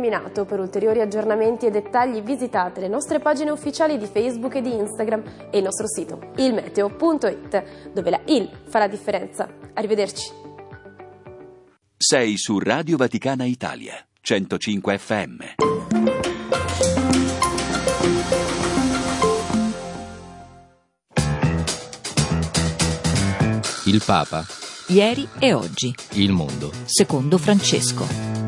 terminato. Per ulteriori aggiornamenti e dettagli visitate le nostre pagine ufficiali di Facebook e di Instagram e il nostro sito ilmeteo.it, dove la IL fa la differenza. Arrivederci. Sei su Radio Vaticana Italia, 105 FM. Il Papa. Ieri e oggi. Il mondo. Secondo Francesco.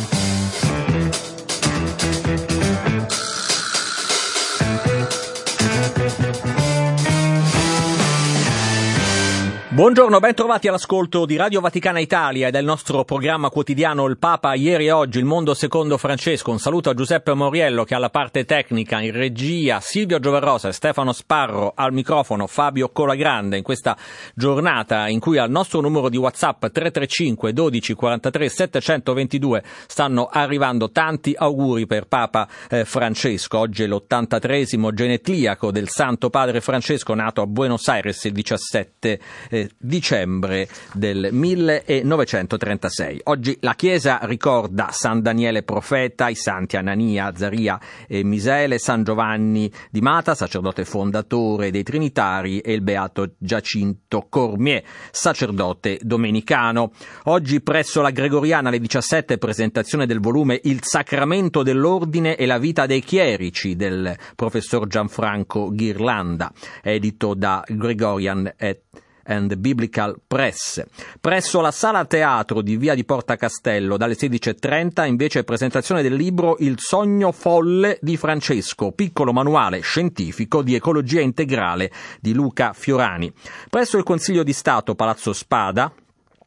Buongiorno, ben trovati all'ascolto di Radio Vaticana Italia e del nostro programma quotidiano Il Papa ieri e oggi, il mondo secondo Francesco. Un saluto a Giuseppe Moriello che ha la parte tecnica, in regia, Silvio Gioverrosa e Stefano Sparro al microfono, Fabio Colagrande in questa giornata in cui al nostro numero di WhatsApp 335 12 43 722 stanno arrivando tanti auguri per Papa eh, Francesco. Oggi è l'83esimo genetliaco del Santo Padre Francesco nato a Buenos Aires il 17 eh, dicembre del 1936. Oggi la Chiesa ricorda San Daniele Profeta, i santi Anania, Azaria e Misaele, San Giovanni di Mata, sacerdote fondatore dei Trinitari, e il beato Giacinto Cormier, sacerdote domenicano. Oggi presso la Gregoriana alle 17 presentazione del volume Il Sacramento dell'Ordine e la vita dei chierici del professor Gianfranco Ghirlanda, edito da Gregorian et and Biblical Press. Presso la sala teatro di via di Porta Castello dalle 16.30 invece presentazione del libro Il sogno folle di Francesco, piccolo manuale scientifico di ecologia integrale di Luca Fiorani. Presso il Consiglio di Stato Palazzo Spada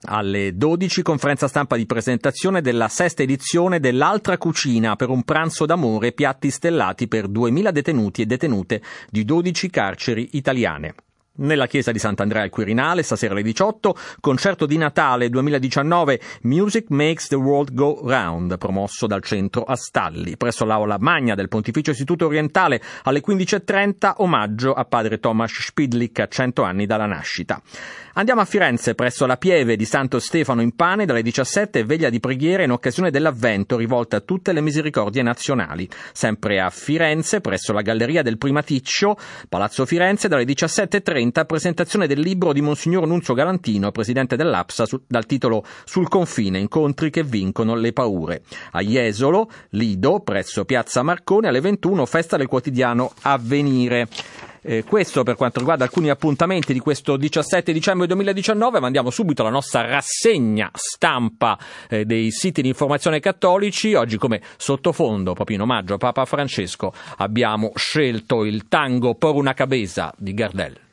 alle 12 conferenza stampa di presentazione della sesta edizione dell'Altra Cucina per un pranzo d'amore piatti stellati per 2000 detenuti e detenute di 12 carceri italiane. Nella chiesa di Sant'Andrea al Quirinale, stasera alle 18, concerto di Natale 2019 Music Makes the World Go Round, promosso dal centro Astalli. Presso l'aula magna del Pontificio Istituto Orientale alle 15.30, omaggio a padre Thomas Spidlik a 100 anni dalla nascita. Andiamo a Firenze, presso la pieve di Santo Stefano in Pane, dalle 17 veglia di preghiera in occasione dell'avvento rivolta a tutte le misericordie nazionali. Sempre a Firenze, presso la Galleria del Primaticcio, Palazzo Firenze, dalle 17.30 presentazione del libro di Monsignor Nunzio Galantino, presidente dell'APSA, su, dal titolo Sul confine, incontri che vincono le paure. A Jesolo, Lido, presso Piazza Marcone, alle 21 festa del quotidiano Avvenire. Eh, questo per quanto riguarda alcuni appuntamenti di questo 17 dicembre 2019, ma andiamo subito alla nostra rassegna stampa eh, dei siti di informazione cattolici. Oggi come sottofondo, proprio in omaggio a Papa Francesco, abbiamo scelto il tango Por una cabeza di Gardel.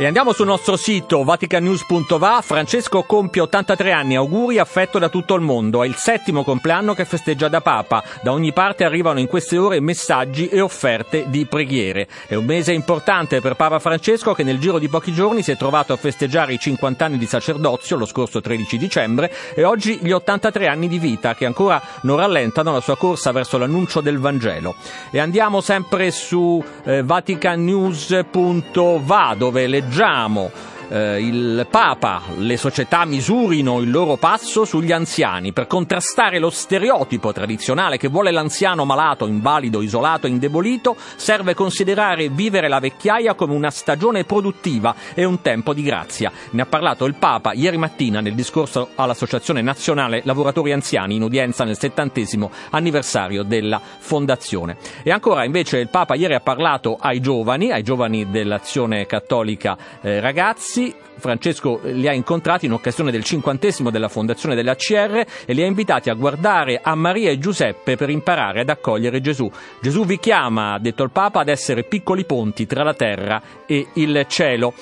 E andiamo sul nostro sito vaticanews.va. Francesco compie 83 anni, auguri, affetto da tutto il mondo. È il settimo compleanno che festeggia da Papa. Da ogni parte arrivano in queste ore messaggi e offerte di preghiere. È un mese importante per Papa Francesco che nel giro di pochi giorni si è trovato a festeggiare i 50 anni di sacerdozio lo scorso 13 dicembre e oggi gli 83 anni di vita che ancora non rallentano la sua corsa verso l'annuncio del Vangelo. E andiamo sempre su eh, vaticanews.va dove leggiamo leggiamo eh, il Papa, le società misurino il loro passo sugli anziani per contrastare lo stereotipo tradizionale che vuole l'anziano malato, invalido, isolato indebolito, serve considerare vivere la vecchiaia come una stagione produttiva e un tempo di grazia. Ne ha parlato il Papa ieri mattina nel discorso all'Associazione Nazionale Lavoratori Anziani in udienza nel settantesimo anniversario della fondazione. E ancora invece il Papa ieri ha parlato ai giovani, ai giovani dell'Azione Cattolica eh, Ragazzi, Rossi, Francesco li ha incontrati in occasione del cinquantesimo della fondazione dell'ACR e li ha invitati a guardare a Maria e Giuseppe per imparare ad accogliere Gesù. Gesù vi chiama, ha detto il Papa, ad essere piccoli ponti tra la terra e il cielo.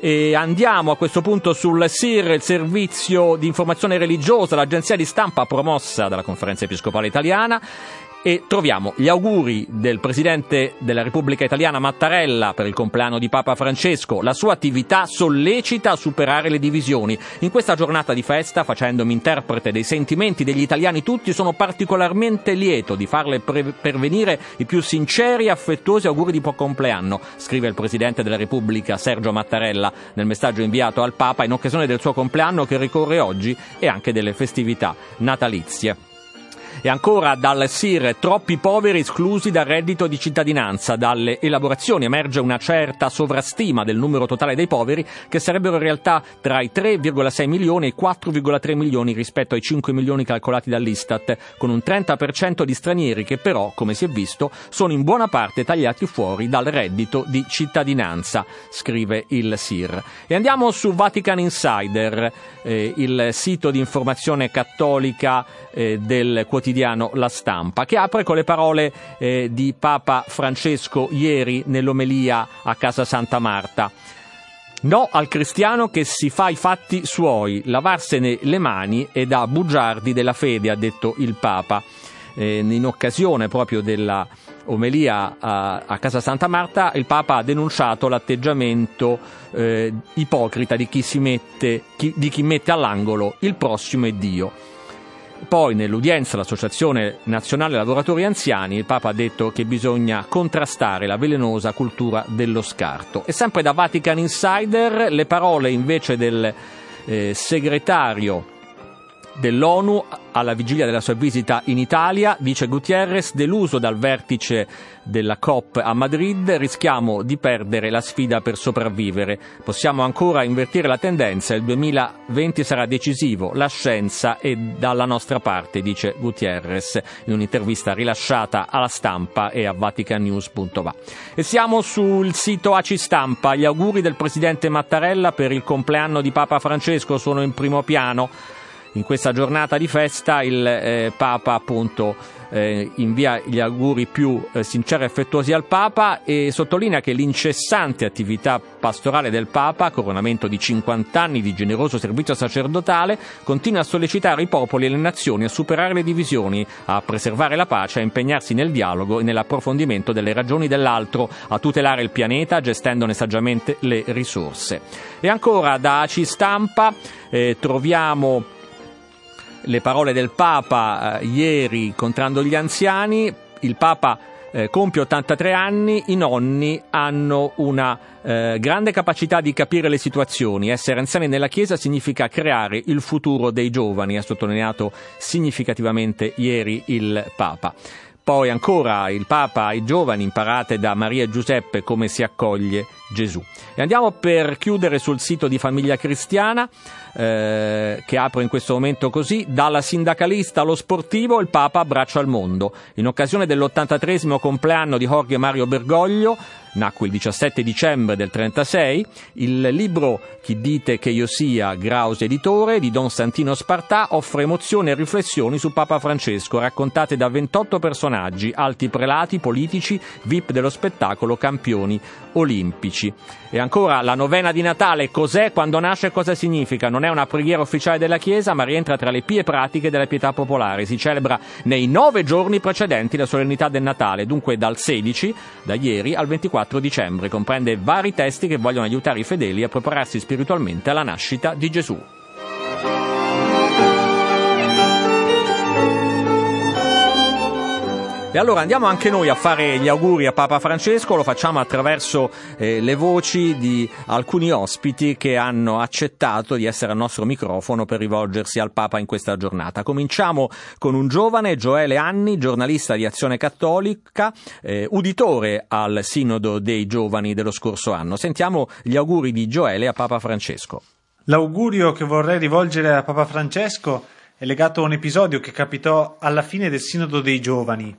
E andiamo a questo punto sul SIR, il servizio di informazione religiosa, l'agenzia di stampa promossa dalla Conferenza Episcopale Italiana e troviamo gli auguri del Presidente della Repubblica Italiana Mattarella per il compleanno di Papa Francesco. La sua attività sollecita a superare le divisioni. In questa giornata di festa, facendomi interprete dei sentimenti degli italiani tutti, sono particolarmente lieto di farle pre- pervenire i più sinceri e affettuosi auguri di buon compleanno, scrive il Presidente della Repubblica Sergio Mattarella nel messaggio inviato al Papa in occasione del suo compleanno che ricorre oggi e anche delle festività natalizie. E ancora dal SIR, troppi poveri esclusi dal reddito di cittadinanza. Dalle elaborazioni emerge una certa sovrastima del numero totale dei poveri, che sarebbero in realtà tra i 3,6 milioni e i 4,3 milioni rispetto ai 5 milioni calcolati dall'Istat, con un 30% di stranieri che però, come si è visto, sono in buona parte tagliati fuori dal reddito di cittadinanza, scrive il SIR. E andiamo su Vatican Insider, eh, il sito di informazione cattolica eh, del quotidiano quotidiano La Stampa, che apre con le parole eh, di Papa Francesco ieri nell'omelia a Casa Santa Marta. No al cristiano che si fa i fatti suoi, lavarsene le mani è da bugiardi della fede, ha detto il Papa. Eh, in occasione proprio della omelia a, a, Casa Santa Marta, il Papa ha denunciato l'atteggiamento eh, ipocrita di chi, mette, chi, di chi mette all'angolo il prossimo è Dio. Poi nell'udienza all'Associazione Nazionale Lavoratori Anziani il Papa ha detto che bisogna contrastare la velenosa cultura dello scarto. E sempre da Vatican Insider le parole invece del eh, segretario dell'ONU alla vigilia della sua visita in Italia, dice Gutierrez, deluso dal vertice della COP a Madrid, rischiamo di perdere la sfida per sopravvivere. Possiamo ancora invertire la tendenza, il 2020 sarà decisivo, la scienza è dalla nostra parte, dice Gutierrez in un'intervista rilasciata alla stampa e a vaticanews.va. E siamo sul sito ACI Stampa, gli auguri del presidente Mattarella per il compleanno di Papa Francesco sono in primo piano in questa giornata di festa il eh, Papa appunto eh, invia gli auguri più eh, sinceri e affettuosi al Papa e sottolinea che l'incessante attività pastorale del Papa, coronamento di 50 anni di generoso servizio sacerdotale, continua a sollecitare i popoli e le nazioni a superare le divisioni, a preservare la pace, a impegnarsi nel dialogo e nell'approfondimento delle ragioni dell'altro, a tutelare il pianeta gestendone saggiamente le risorse. E ancora da ACI Stampa eh, troviamo le parole del Papa eh, ieri incontrando gli anziani. Il Papa eh, compie 83 anni, i nonni hanno una eh, grande capacità di capire le situazioni. Essere anziani nella Chiesa significa creare il futuro dei giovani, ha sottolineato significativamente ieri il Papa. Poi ancora il Papa ai giovani imparate da Maria Giuseppe come si accoglie Gesù. E andiamo per chiudere sul sito di Famiglia Cristiana eh, che apre in questo momento così, dalla sindacalista allo sportivo il Papa abbraccia al mondo. In occasione dell'83 compleanno di Jorge Mario Bergoglio, nacque il 17 dicembre del 36, il libro Chi dite che io sia, Graus editore, di Don Santino Spartà, offre emozioni e riflessioni su Papa Francesco, raccontate da 28 personaggi, alti prelati, politici, VIP dello spettacolo, campioni olimpici. E ancora la novena di Natale, cos'è, quando nasce cosa significa? Non è una preghiera ufficiale della Chiesa, ma rientra tra le pie pratiche della pietà popolare. Si celebra nei nove giorni precedenti la solennità del Natale, dunque dal 16, da ieri, al 24 dicembre. Comprende vari testi che vogliono aiutare i fedeli a prepararsi spiritualmente alla nascita di Gesù. E allora andiamo anche noi a fare gli auguri a Papa Francesco, lo facciamo attraverso eh, le voci di alcuni ospiti che hanno accettato di essere al nostro microfono per rivolgersi al Papa in questa giornata. Cominciamo con un giovane, Gioele Anni, giornalista di Azione Cattolica, eh, uditore al Sinodo dei Giovani dello scorso anno. Sentiamo gli auguri di Gioele a Papa Francesco. L'augurio che vorrei rivolgere a Papa Francesco è legato a un episodio che capitò alla fine del Sinodo dei Giovani.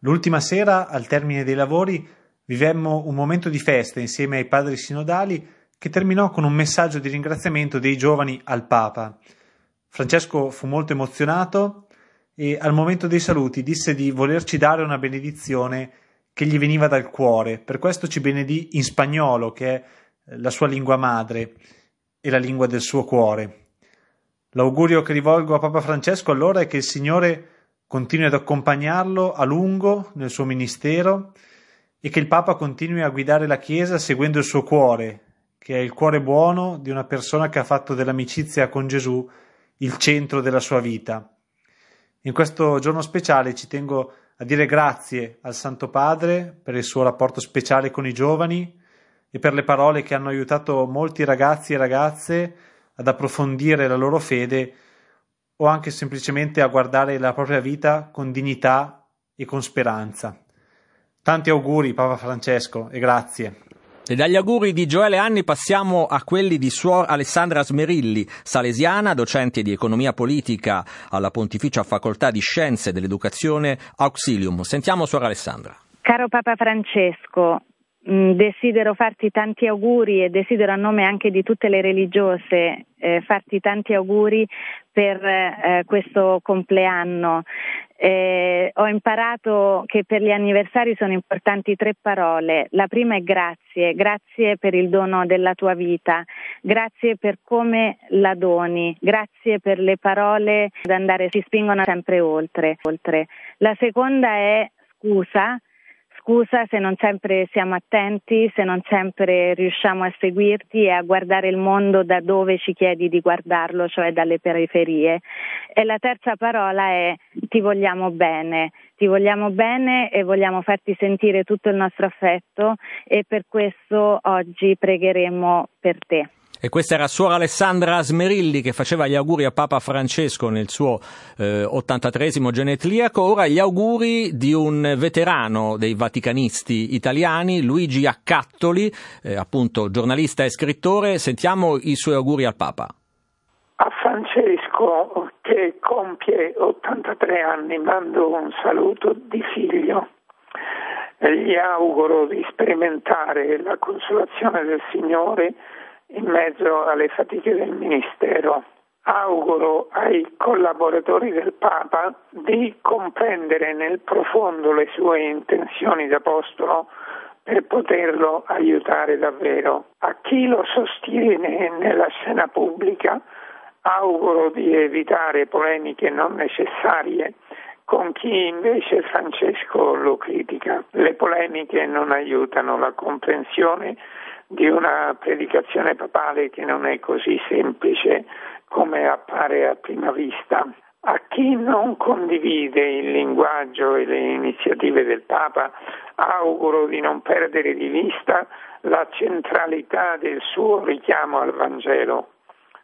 L'ultima sera, al termine dei lavori, vivemmo un momento di festa insieme ai padri sinodali che terminò con un messaggio di ringraziamento dei giovani al Papa. Francesco fu molto emozionato e al momento dei saluti disse di volerci dare una benedizione che gli veniva dal cuore. Per questo ci benedì in spagnolo, che è la sua lingua madre e la lingua del suo cuore. L'augurio che rivolgo a Papa Francesco allora è che il Signore continui ad accompagnarlo a lungo nel suo ministero e che il Papa continui a guidare la Chiesa seguendo il suo cuore, che è il cuore buono di una persona che ha fatto dell'amicizia con Gesù il centro della sua vita. In questo giorno speciale ci tengo a dire grazie al Santo Padre per il suo rapporto speciale con i giovani e per le parole che hanno aiutato molti ragazzi e ragazze ad approfondire la loro fede o anche semplicemente a guardare la propria vita con dignità e con speranza. Tanti auguri Papa Francesco e grazie. E dagli auguri di Gioele Anni passiamo a quelli di Suor Alessandra Smerilli, salesiana, docente di economia politica alla Pontificia Facoltà di Scienze dell'Educazione Auxilium. Sentiamo Suor Alessandra. Caro Papa Francesco, desidero farti tanti auguri e desidero a nome anche di tutte le religiose eh, farti tanti auguri per eh, questo compleanno. Eh, ho imparato che per gli anniversari sono importanti tre parole. La prima è grazie, grazie per il dono della tua vita, grazie per come la doni, grazie per le parole da andare, si spingono sempre oltre. La seconda è scusa, scusa se non sempre siamo attenti, se non sempre riusciamo a seguirti e a guardare il mondo da dove ci chiedi di guardarlo, cioè dalle periferie. E la terza parola è ti vogliamo bene, ti vogliamo bene e vogliamo farti sentire tutto il nostro affetto e per questo oggi pregheremo per te. E questa era Suora Alessandra Smerilli che faceva gli auguri a Papa Francesco nel suo eh, 83 genetliaco. Ora gli auguri di un veterano dei vaticanisti italiani, Luigi Accattoli, eh, appunto giornalista e scrittore. Sentiamo i suoi auguri al Papa. A Francesco che compie 83 anni mando un saluto di figlio. Gli auguro di sperimentare la consolazione del Signore in mezzo alle fatiche del Ministero. Auguro ai collaboratori del Papa di comprendere nel profondo le sue intenzioni d'Apostolo per poterlo aiutare davvero. A chi lo sostiene nella scena pubblica auguro di evitare polemiche non necessarie con chi invece Francesco lo critica. Le polemiche non aiutano la comprensione di una predicazione papale che non è così semplice come appare a prima vista. A chi non condivide il linguaggio e le iniziative del Papa auguro di non perdere di vista la centralità del suo richiamo al Vangelo.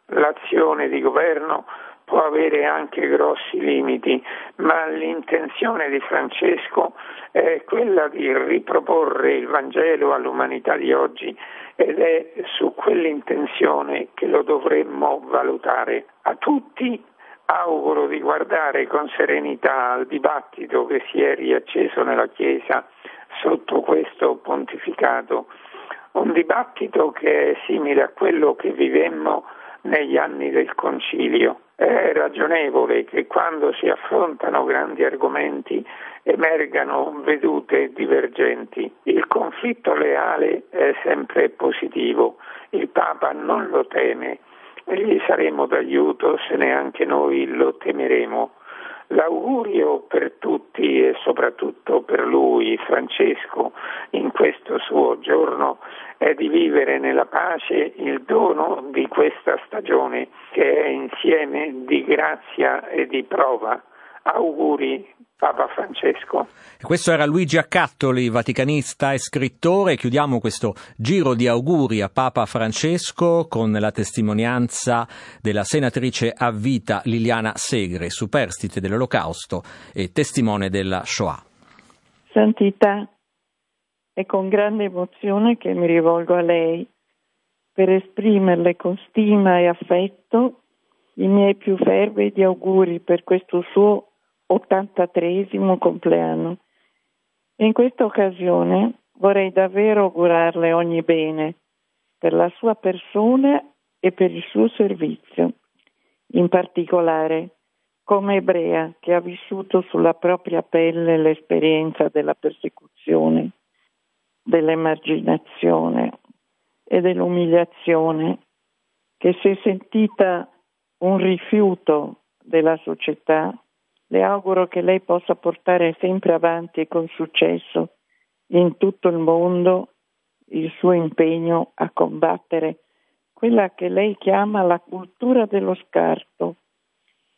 L'azione di governo può avere anche grossi limiti, ma l'intenzione di Francesco è quella di riproporre il Vangelo all'umanità di oggi ed è su quell'intenzione che lo dovremmo valutare. A tutti auguro di guardare con serenità al dibattito che si è riacceso nella Chiesa sotto questo pontificato, un dibattito che è simile a quello che vivemmo negli anni del Concilio. È ragionevole che quando si affrontano grandi argomenti emergano vedute divergenti. Il conflitto leale è sempre positivo, il Papa non lo teme e gli saremo d'aiuto se neanche noi lo temeremo. L'augurio per tutti e soprattutto per lui, Francesco, in questo suo giorno è di vivere nella pace il dono di questa stagione che è insieme di grazia e di prova. Auguri Papa Francesco. Questo era Luigi Accattoli, vaticanista e scrittore. Chiudiamo questo giro di auguri a Papa Francesco con la testimonianza della senatrice a vita Liliana Segre, superstite dell'Olocausto e testimone della Shoah. Santità, è con grande emozione che mi rivolgo a lei per esprimerle con stima e affetto i miei più fervidi auguri per questo suo 83 compleanno. In questa occasione vorrei davvero augurarle ogni bene per la sua persona e per il suo servizio, in particolare come ebrea che ha vissuto sulla propria pelle l'esperienza della persecuzione, dell'emarginazione e dell'umiliazione, che si è sentita un rifiuto della società Le auguro che lei possa portare sempre avanti con successo in tutto il mondo il suo impegno a combattere quella che lei chiama la cultura dello scarto.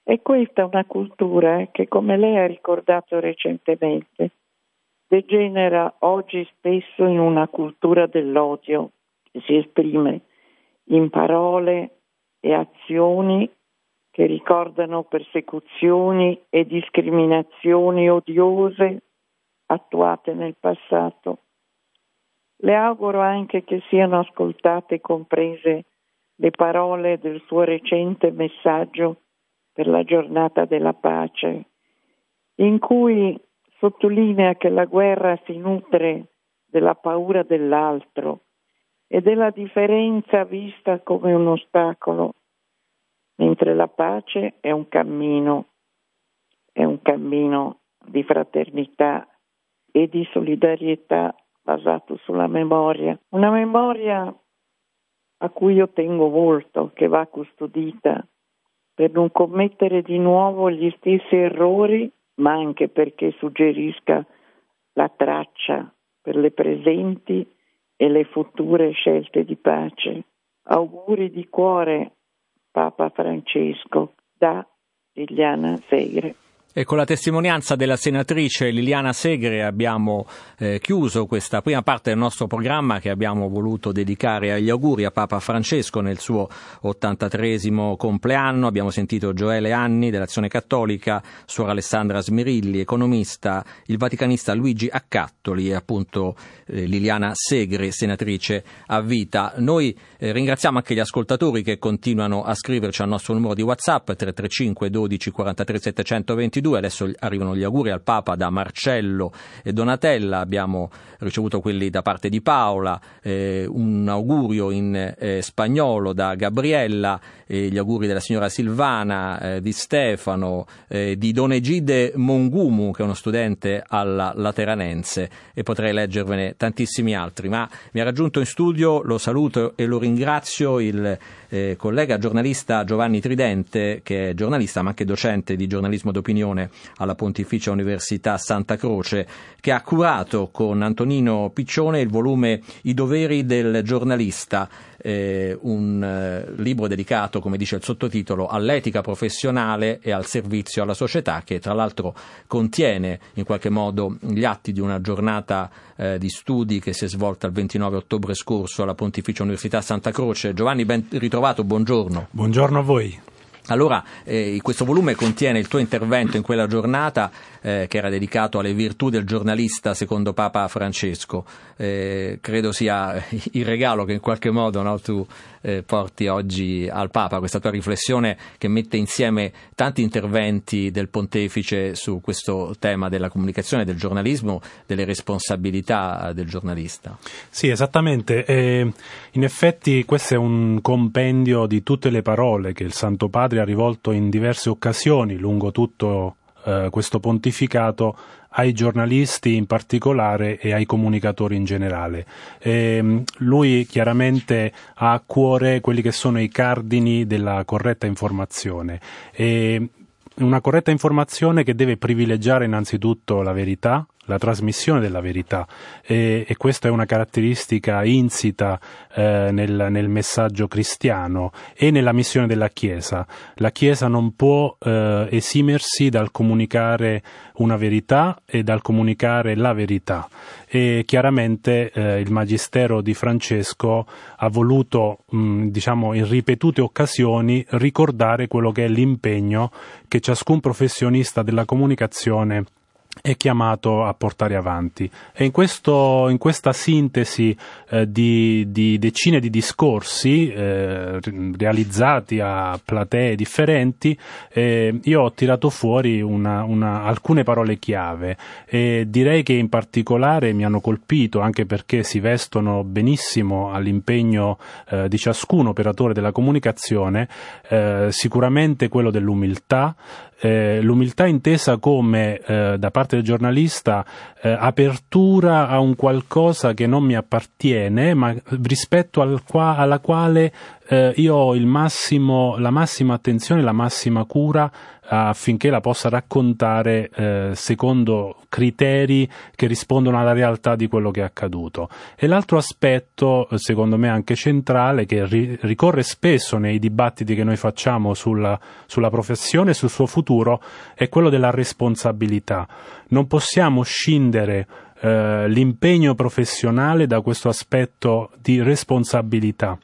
E questa è una cultura che, come lei ha ricordato recentemente, degenera oggi spesso in una cultura dell'odio che si esprime in parole e azioni che ricordano persecuzioni e discriminazioni odiose attuate nel passato. Le auguro anche che siano ascoltate e comprese le parole del suo recente messaggio per la giornata della pace, in cui sottolinea che la guerra si nutre della paura dell'altro e della differenza vista come un ostacolo, mentre la pace è un cammino, è un cammino di fraternità e di solidarietà basato sulla memoria, una memoria a cui io tengo molto, che va custodita per non commettere di nuovo gli stessi errori ma anche perché suggerisca la traccia per le presenti e le future scelte di pace. Auguri di cuore, Papa Francesco, da Liliana Segre. E con la testimonianza della senatrice Liliana Segre abbiamo eh, chiuso questa prima parte del nostro programma che abbiamo voluto dedicare agli auguri a Papa Francesco nel suo 83 compleanno. Abbiamo sentito Gioele Anni dell'Azione Cattolica, Suor Alessandra Smirilli, economista, il vaticanista Luigi Accattoli e appunto eh, Liliana Segre, senatrice a vita. Noi eh, ringraziamo anche gli ascoltatori che continuano a scriverci al nostro numero di WhatsApp 335 12 43 722 2022. Adesso arrivano gli auguri al Papa da Marcello e Donatella, abbiamo ricevuto quelli da parte di Paola, eh, un augurio in eh, spagnolo da Gabriella, eh, gli auguri della signora Silvana, eh, di Stefano, eh, di Don Egide Mongumu, che è uno studente alla Lateranense, e potrei leggervene tantissimi altri. Ma mi ha raggiunto in studio, lo saluto e lo ringrazio, il eh, collega giornalista Giovanni Tridente, che è giornalista ma anche docente di giornalismo d'opinione alla Pontificia Università Santa Croce, che ha curato con Antonino Piccione il volume I doveri del giornalista eh, un eh, libro dedicato, come dice il sottotitolo, all'etica professionale e al servizio alla società, che tra l'altro contiene in qualche modo gli atti di una giornata eh, di studi che si è svolta il 29 ottobre scorso alla Pontificia Università Santa Croce. Giovanni, ben ritrovato, buongiorno. Buongiorno a voi. Allora, eh, questo volume contiene il tuo intervento in quella giornata eh, che era dedicato alle virtù del giornalista secondo Papa Francesco. Eh, credo sia il regalo che in qualche modo no, tu eh, porti oggi al Papa, questa tua riflessione che mette insieme tanti interventi del pontefice su questo tema della comunicazione, del giornalismo, delle responsabilità del giornalista. Sì, esattamente. In effetti questo è un compendio di tutte le parole che il Santo Padre ha rivolto in diverse occasioni lungo tutto eh, questo pontificato ai giornalisti in particolare e ai comunicatori in generale. E, ehm, lui chiaramente ha a cuore quelli che sono i cardini della corretta informazione. E una corretta informazione che deve privilegiare innanzitutto la verità, la trasmissione della verità e, e questa è una caratteristica insita eh, nel, nel, messaggio cristiano e nella missione della Chiesa. La Chiesa non può eh, esimersi dal comunicare una verità e dal comunicare la verità e chiaramente eh, il Magistero di Francesco ha voluto, mh, diciamo, in ripetute occasioni ricordare quello che è l'impegno che ciascun professionista della comunicazione è chiamato a portare avanti. E in, questo, in questa sintesi eh, di, di, decine di discorsi eh, realizzati a platee differenti, eh, io ho tirato fuori una, una, alcune parole chiave e direi che in particolare mi hanno colpito anche perché si vestono benissimo all'impegno eh, di ciascun operatore della comunicazione, eh, sicuramente quello dell'umiltà, eh, l'umiltà intesa come eh, da parte del giornalista eh, apertura a un qualcosa che non mi appartiene, ma rispetto al qua, alla quale eh, io ho massimo, la massima attenzione, la massima cura affinché la possa raccontare eh, secondo criteri che rispondono alla realtà di quello che è accaduto. E l'altro aspetto, secondo me anche centrale, che ri- ricorre spesso nei dibattiti che noi facciamo sulla, sulla professione e sul suo futuro, è quello della responsabilità. Non possiamo scindere eh, l'impegno professionale da questo aspetto di responsabilità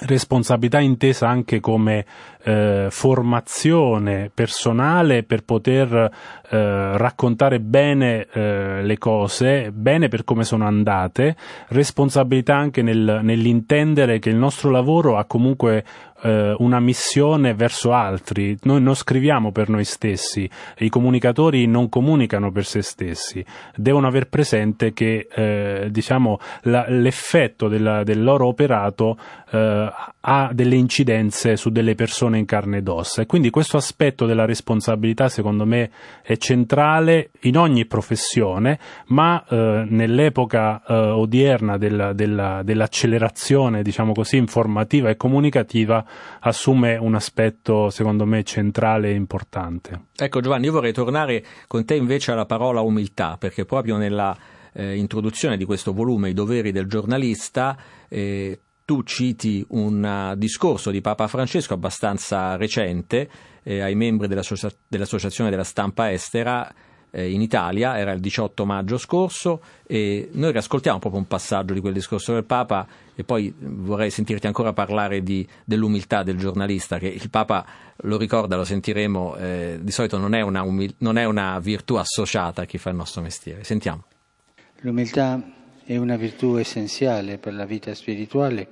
responsabilità intesa anche come eh, formazione personale per poter eh, raccontare bene eh, le cose, bene per come sono andate, responsabilità anche nel, nell'intendere che il nostro lavoro ha comunque eh, una missione verso altri. Noi non scriviamo per noi stessi, i comunicatori non comunicano per se stessi, devono aver presente che eh, diciamo, la, l'effetto della, del loro operato eh, ha delle incidenze su delle persone in carne ed ossa e quindi questo aspetto della responsabilità secondo me è centrale in ogni professione, ma eh, nell'epoca eh, odierna della, della, dell'accelerazione diciamo così informativa e comunicativa assume un aspetto, secondo me, centrale e importante. Ecco Giovanni, io vorrei tornare con te invece alla parola umiltà, perché proprio nella eh, introduzione di questo volume, I doveri del giornalista, eh, tu citi un uh, discorso di Papa Francesco abbastanza recente eh, ai membri dell'associa- dell'Associazione della Stampa Estera eh, in Italia, era il 18 maggio scorso e noi riascoltiamo proprio un passaggio di quel discorso del Papa e poi vorrei sentirti ancora parlare di, dell'umiltà del giornalista che il Papa lo ricorda, lo sentiremo, eh, di solito non è, una umil- non è una virtù associata a chi fa il nostro mestiere. Sentiamo. L'umiltà è una virtù essenziale per la vita spirituale,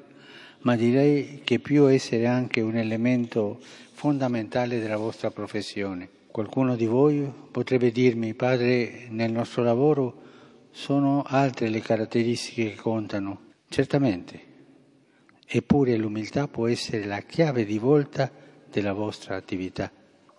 ma direi che più essere anche un elemento fondamentale della vostra professione. Qualcuno di voi potrebbe dirmi, padre, nel nostro lavoro sono altre le caratteristiche che contano. Certamente, eppure l'umiltà può essere la chiave di volta della vostra attività.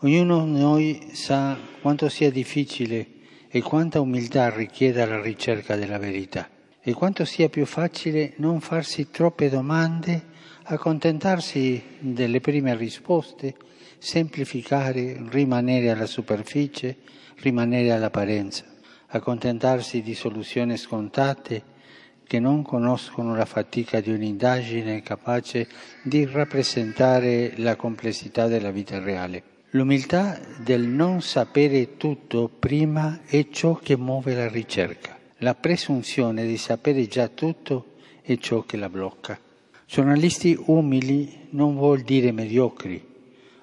Ognuno di noi sa quanto sia difficile e quanta umiltà richieda la ricerca della verità e quanto sia più facile non farsi troppe domande, accontentarsi delle prime risposte semplificare, rimanere alla superficie, rimanere all'apparenza, accontentarsi di soluzioni scontate che non conoscono la fatica di un'indagine capace di rappresentare la complessità della vita reale. L'umiltà del non sapere tutto prima è ciò che muove la ricerca. La presunzione di sapere già tutto è ciò che la blocca. Giornalisti umili non vuol dire mediocri,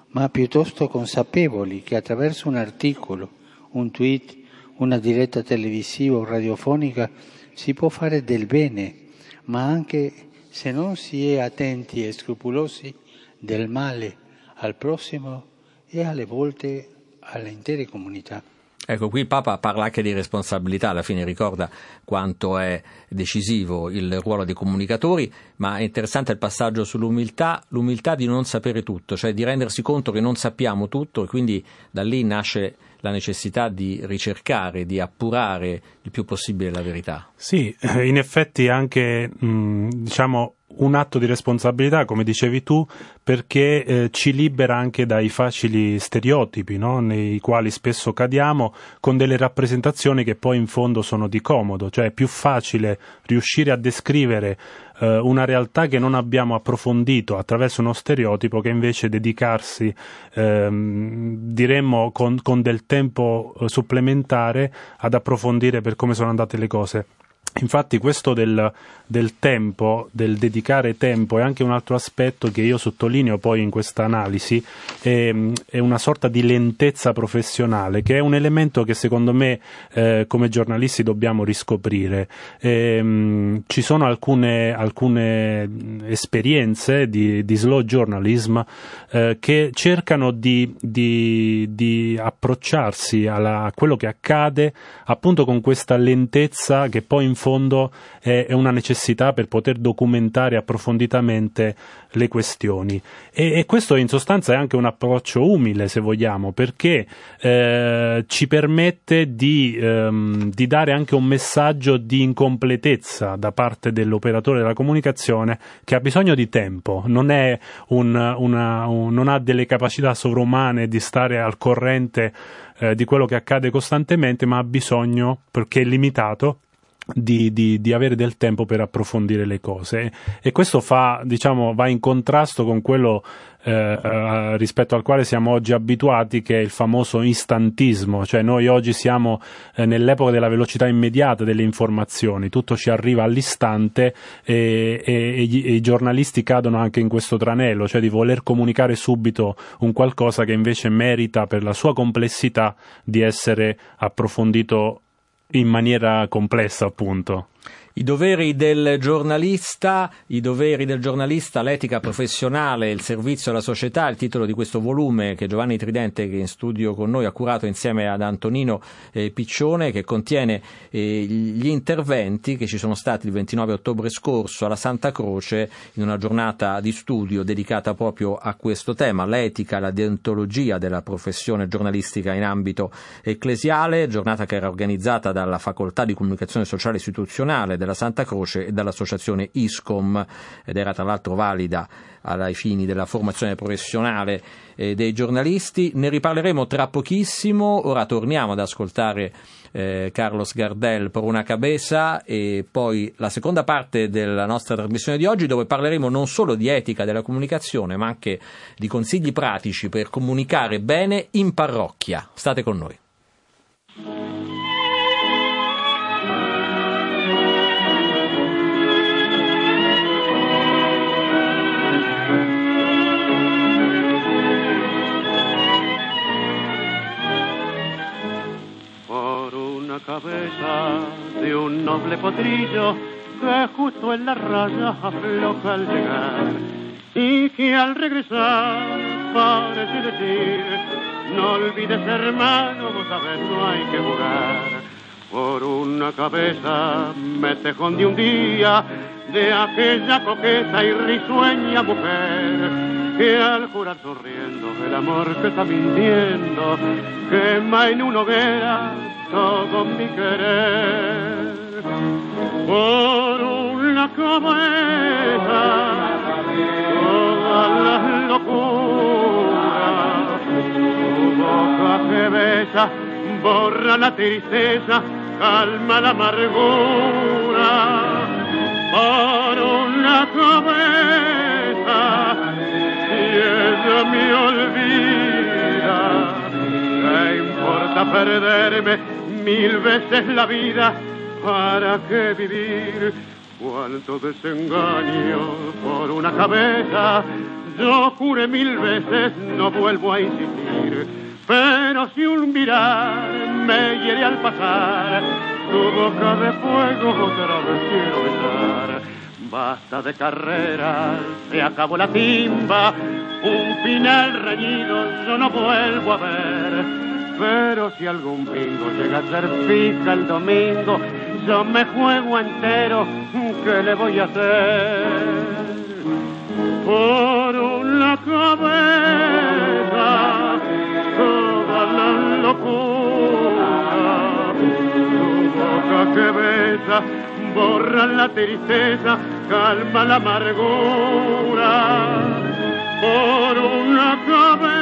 ma piuttosto consapevoli che attraverso un articolo, un tweet, una diretta televisiva o radiofonica si può fare del bene, ma anche, se non si è attenti e scrupolosi, del male al prossimo e alle volte alle intere comunità. Ecco, qui il Papa parla anche di responsabilità, alla fine ricorda quanto è decisivo il ruolo dei comunicatori, ma è interessante il passaggio sull'umiltà, l'umiltà di non sapere tutto, cioè di rendersi conto che non sappiamo tutto e quindi da lì nasce la necessità di ricercare, di appurare il più possibile la verità. Sì, in effetti anche diciamo un atto di responsabilità, come dicevi tu, perché eh, ci libera anche dai facili stereotipi no? nei quali spesso cadiamo con delle rappresentazioni che poi in fondo sono di comodo, cioè è più facile riuscire a descrivere eh, una realtà che non abbiamo approfondito attraverso uno stereotipo che invece dedicarsi, ehm, diremmo, con, con del tempo eh, supplementare ad approfondire per come sono andate le cose. Infatti questo del, del, tempo, del dedicare tempo, è anche un altro aspetto che io sottolineo poi in questa analisi, è, è una sorta di lentezza professionale, che è un elemento che secondo me eh, come giornalisti dobbiamo riscoprire. E, mh, ci sono alcune, alcune esperienze di, di, slow journalism eh, che cercano di, di, di approcciarsi alla, a quello che accade appunto con questa lentezza che poi in fondo è, è una necessità per poter documentare approfonditamente le questioni. E, e, questo in sostanza è anche un approccio umile, se vogliamo, perché eh, ci permette di, ehm, di, dare anche un messaggio di incompletezza da parte dell'operatore della comunicazione che ha bisogno di tempo, non, un, una, un, non ha delle capacità sovrumane di stare al corrente eh, di quello che accade costantemente, ma ha bisogno, perché è limitato, di, di, di, avere del tempo per approfondire le cose. E questo fa, diciamo, va in contrasto con quello eh, eh, rispetto al quale siamo oggi abituati che è il famoso istantismo, cioè noi oggi siamo eh, nell'epoca della velocità immediata delle informazioni, tutto ci arriva all'istante e, e, e, gli, e i giornalisti cadono anche in questo tranello, cioè di voler comunicare subito un qualcosa che invece merita per la sua complessità di essere approfondito in maniera complessa, appunto. I doveri del giornalista, i doveri del giornalista, l'etica professionale, il servizio alla società, il titolo di questo volume che Giovanni Tridente, che in studio con noi, ha curato insieme ad Antonino eh, Piccione, che contiene eh, gli interventi che ci sono stati il 29 ottobre scorso alla Santa Croce in una giornata di studio dedicata proprio a questo tema, l'etica, la deontologia della professione giornalistica in ambito ecclesiale, giornata che era organizzata dalla Facoltà di Comunicazione Sociale Istituzionale della Santa Croce e dall'associazione ISCOM ed era tra l'altro valida ai fini della formazione professionale eh, dei giornalisti. Ne riparleremo tra pochissimo, ora torniamo ad ascoltare eh, Carlos Gardel per una cabeza e poi la seconda parte della nostra trasmissione di oggi dove parleremo non solo di etica della comunicazione ma anche di consigli pratici per comunicare bene in parrocchia. State con noi. Cabeza de un noble potrillo que justo en la raya afloja al llegar y que al regresar parece decir no olvides hermano, vos sabés no hay que jugar. Por una cabeza me tejón de un día de aquella coqueta y risueña mujer que al jurar sonriendo el amor que está mintiendo quema en una hoguera todo mi querer. Por una cabeza todas las locuras tu boca que besa borra la tristeza calma la amargura. Por una cabeza y ella me olvida. ¿Qué importa perderme mil veces la vida, ¿para qué vivir? Cuánto desengaño por una cabeza, yo juré mil veces, no vuelvo a insistir. Pero si un mirar me hiere al pasar, tu boca de fuego otra vez quiero besar. Basta de carreras, se acabó la timba, un final reñido yo no vuelvo a ver pero si algún bingo llega a ser fija el domingo, yo me juego entero, ¿qué le voy a hacer? Por una cabeza, toda la locura, tu boca que besa, borra la tristeza, calma la amargura. Por una cabeza,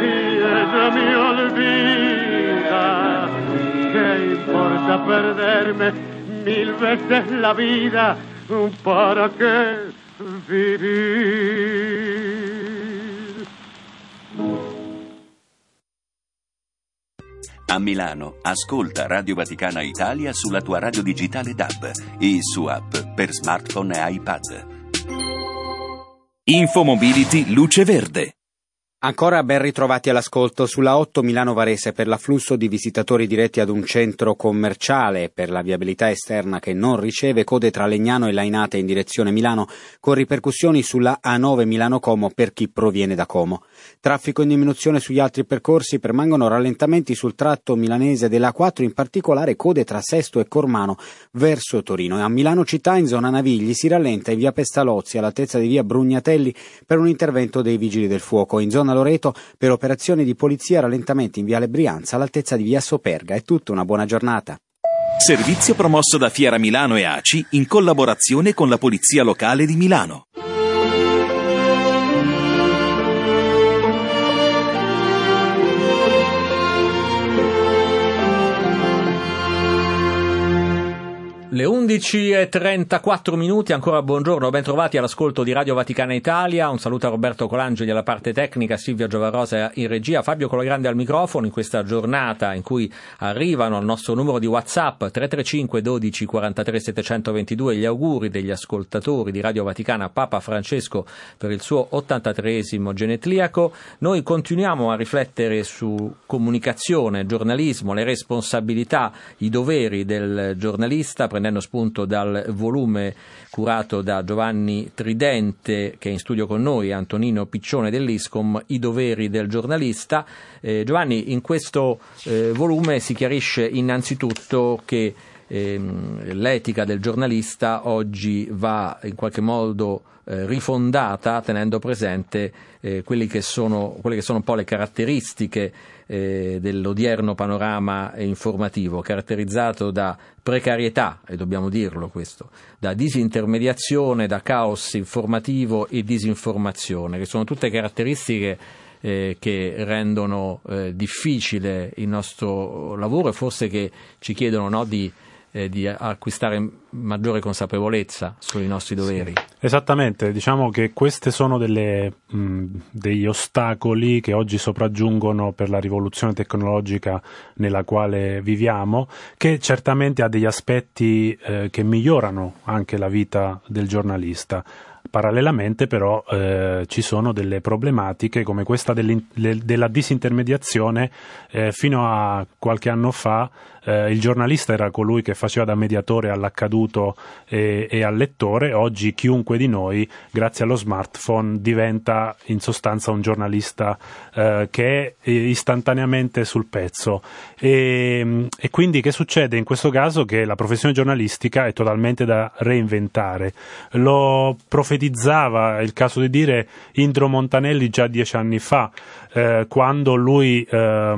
ella me olvida. ¿Qué importa perderme mil veces la vida? ¿Para qué vivir? A Milano, ascolta Radio Vaticana Italia sulla tua radio digitale DAB e su app per smartphone e iPad. Infomobility Luce Verde Ancora ben ritrovati all'ascolto sulla 8 Milano Varese per l'afflusso di visitatori diretti ad un centro commerciale per la viabilità esterna che non riceve code tra Legnano e Lainate in direzione Milano con ripercussioni sulla A9 Milano Como per chi proviene da Como. Traffico in diminuzione sugli altri percorsi, permangono rallentamenti sul tratto milanese della A4, in particolare code tra Sesto e Cormano verso Torino. E a Milano città in zona Navigli si rallenta in via Pestalozzi all'altezza di via Brugnatelli per un intervento dei vigili del fuoco. In zona Loreto per operazioni di polizia rallentamenti in Viale Brianza all'altezza di Via Soperga. È tutto, una buona giornata. Servizio promosso da Fiera Milano e ACI in collaborazione con la Polizia Locale di Milano. Le 11.34 minuti, ancora buongiorno, ben trovati all'ascolto di Radio Vaticana Italia. Un saluto a Roberto Colangeli alla parte tecnica, Silvia Giovarosa in regia, Fabio Colagrande al microfono in questa giornata in cui arrivano al nostro numero di WhatsApp 335 12 43 722 gli auguri degli ascoltatori di Radio Vaticana Papa Francesco per il suo 83 genetliaco. Noi continuiamo a riflettere su comunicazione, giornalismo, le responsabilità, i doveri del giornalista prendendo spunto dal volume curato da Giovanni Tridente, che è in studio con noi, Antonino Piccione dell'ISCOM, I doveri del giornalista. Eh, Giovanni, in questo eh, volume si chiarisce innanzitutto che ehm, l'etica del giornalista oggi va in qualche modo eh, rifondata tenendo presente eh, che quelle che sono un po' le caratteristiche eh, dell'odierno panorama informativo, caratterizzato da precarietà, e dobbiamo dirlo questo, da disintermediazione, da caos informativo e disinformazione, che sono tutte caratteristiche eh, che rendono eh, difficile il nostro lavoro e forse che ci chiedono no, di eh, di acquistare maggiore consapevolezza sui nostri doveri. Sì, esattamente, diciamo che questi sono delle, mh, degli ostacoli che oggi sopraggiungono per la rivoluzione tecnologica nella quale viviamo, che certamente ha degli aspetti eh, che migliorano anche la vita del giornalista. Parallelamente però eh, ci sono delle problematiche come questa della disintermediazione. Eh, fino a qualche anno fa eh, il giornalista era colui che faceva da mediatore all'accaduto e, e, al lettore, oggi chiunque di noi, grazie allo smartphone, diventa in sostanza un giornalista eh, che è istantaneamente sul pezzo. E, e quindi che succede in questo caso? Che la professione giornalistica è totalmente da reinventare. Lo profetizzava, è il caso di dire, Indro Montanelli già dieci anni fa, eh, quando lui eh,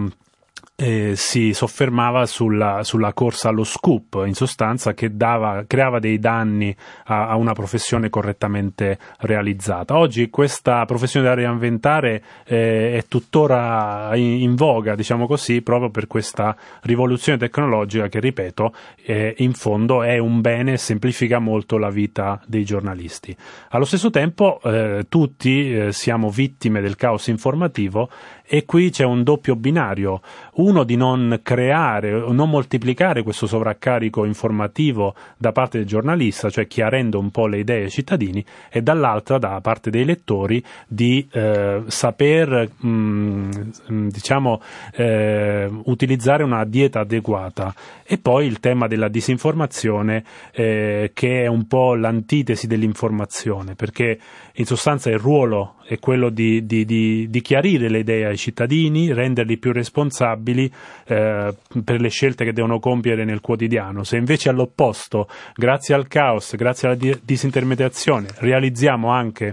eh, si soffermava sulla, sulla, corsa allo scoop, in sostanza che dava, creava dei danni a, a, una professione correttamente realizzata. Oggi questa professione da reinventare eh, è tuttora in, in, voga, diciamo così, proprio per questa rivoluzione tecnologica che, ripeto, eh, in fondo è un bene e semplifica molto la vita dei giornalisti. Allo stesso tempo eh, tutti eh, siamo vittime del caos informativo e qui c'è un doppio binario, uno di non creare non moltiplicare questo sovraccarico informativo da parte del giornalista, cioè chiarendo un po' le idee ai cittadini, e dall'altra da parte dei lettori di eh, saper mh, mm, diciamo eh, utilizzare una dieta adeguata. E poi il tema della disinformazione eh, che è un po' l'antitesi dell'informazione, perché in sostanza il ruolo è quello di, di, di, di chiarire le idee ai cittadini, renderli più responsabili eh, per le scelte che devono compiere nel quotidiano. Se invece all'opposto, grazie al caos, grazie alla disintermediazione, realizziamo anche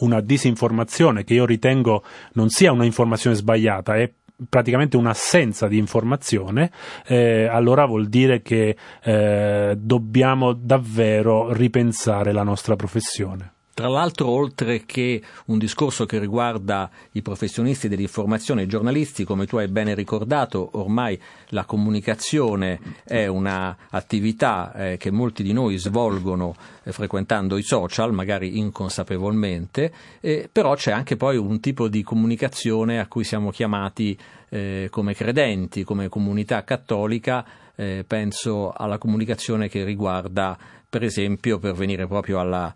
una disinformazione che io ritengo non sia una informazione sbagliata, è praticamente un'assenza di informazione, eh, allora vuol dire che eh, dobbiamo davvero ripensare la nostra professione. Tra l'altro, oltre che un discorso che riguarda i professionisti dell'informazione, i giornalisti, come tu hai bene ricordato, ormai la comunicazione è un'attività eh, che molti di noi svolgono eh, frequentando i social, magari inconsapevolmente, eh, però c'è anche poi un tipo di comunicazione a cui siamo chiamati eh, come credenti, come comunità cattolica, eh, penso alla comunicazione che riguarda, per esempio, per venire proprio alla